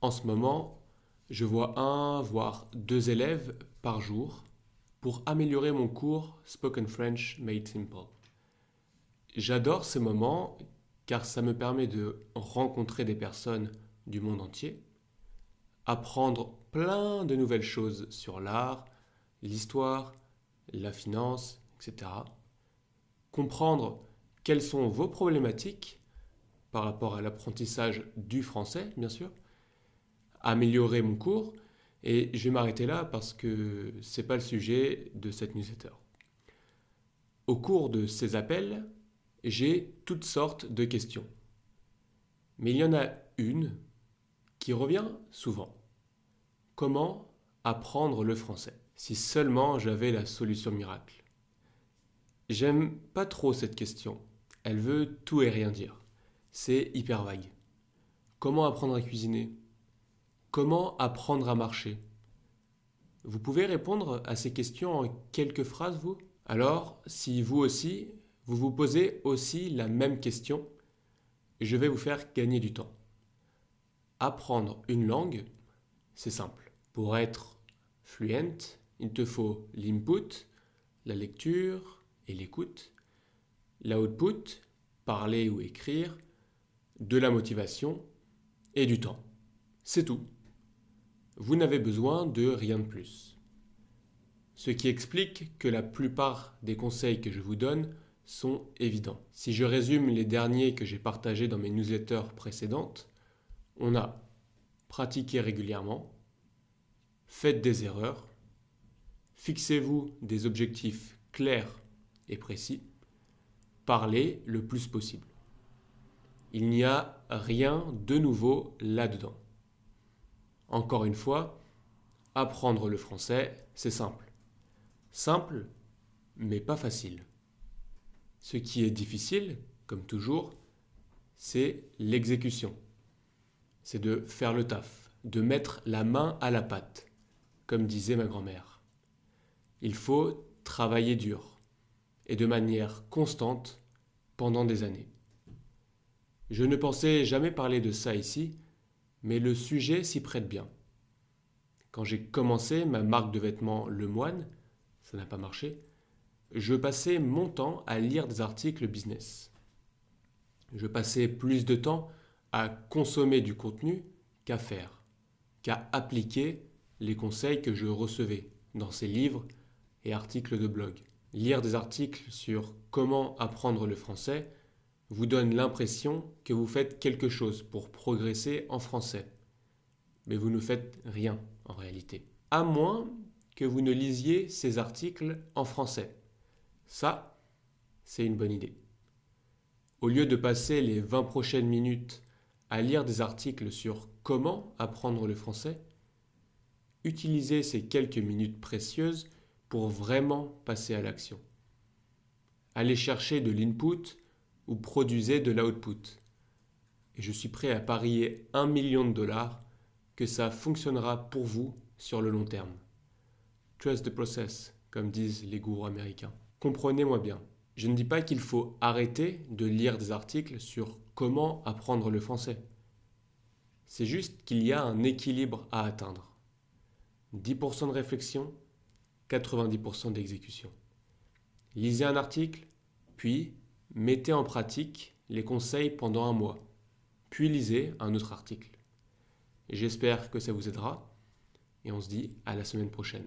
En ce moment, je vois un, voire deux élèves par jour pour améliorer mon cours Spoken French Made Simple. J'adore ces moments car ça me permet de rencontrer des personnes du monde entier, apprendre plein de nouvelles choses sur l'art, l'histoire, la finance, etc. Comprendre quelles sont vos problématiques par rapport à l'apprentissage du français, bien sûr, améliorer mon cours. Et je vais m'arrêter là parce que ce n'est pas le sujet de cette newsletter. Au cours de ces appels, j'ai toutes sortes de questions. Mais il y en a une qui revient souvent. Comment apprendre le français Si seulement j'avais la solution miracle? J'aime pas trop cette question. Elle veut tout et rien dire. C'est hyper vague. Comment apprendre à cuisiner? Comment apprendre à marcher? Vous pouvez répondre à ces questions en quelques phrases, vous? Alors, si vous aussi, vous vous posez aussi la même question, je vais vous faire gagner du temps. Apprendre une langue, c'est simple. Pour être fluent, il te faut l'input, la lecture et l'écoute, l'output, parler ou écrire, de la motivation et du temps. C'est tout vous n'avez besoin de rien de plus. Ce qui explique que la plupart des conseils que je vous donne sont évidents. Si je résume les derniers que j'ai partagés dans mes newsletters précédentes, on a pratiqué régulièrement, faites des erreurs, fixez-vous des objectifs clairs et précis, parlez le plus possible. Il n'y a rien de nouveau là-dedans. Encore une fois, apprendre le français, c'est simple. Simple, mais pas facile. Ce qui est difficile, comme toujours, c'est l'exécution. C'est de faire le taf, de mettre la main à la pâte, comme disait ma grand-mère. Il faut travailler dur et de manière constante pendant des années. Je ne pensais jamais parler de ça ici, mais le sujet s'y prête bien. Quand j'ai commencé ma marque de vêtements Le Moine, ça n'a pas marché, je passais mon temps à lire des articles business. Je passais plus de temps à consommer du contenu qu'à faire, qu'à appliquer les conseils que je recevais dans ces livres et articles de blog. Lire des articles sur comment apprendre le français vous donne l'impression que vous faites quelque chose pour progresser en français. Mais vous ne faites rien en réalité. À moins que vous ne lisiez ces articles en français. Ça, c'est une bonne idée. Au lieu de passer les 20 prochaines minutes à lire des articles sur comment apprendre le français, utilisez ces quelques minutes précieuses pour vraiment passer à l'action. Allez chercher de l'input ou produisez de l'output. Et je suis prêt à parier un million de dollars que ça fonctionnera pour vous sur le long terme. Trust the process, comme disent les gourous américains. Comprenez-moi bien, je ne dis pas qu'il faut arrêter de lire des articles sur comment apprendre le français. C'est juste qu'il y a un équilibre à atteindre. 10% de réflexion, 90% d'exécution. Lisez un article, puis Mettez en pratique les conseils pendant un mois, puis lisez un autre article. J'espère que ça vous aidera et on se dit à la semaine prochaine.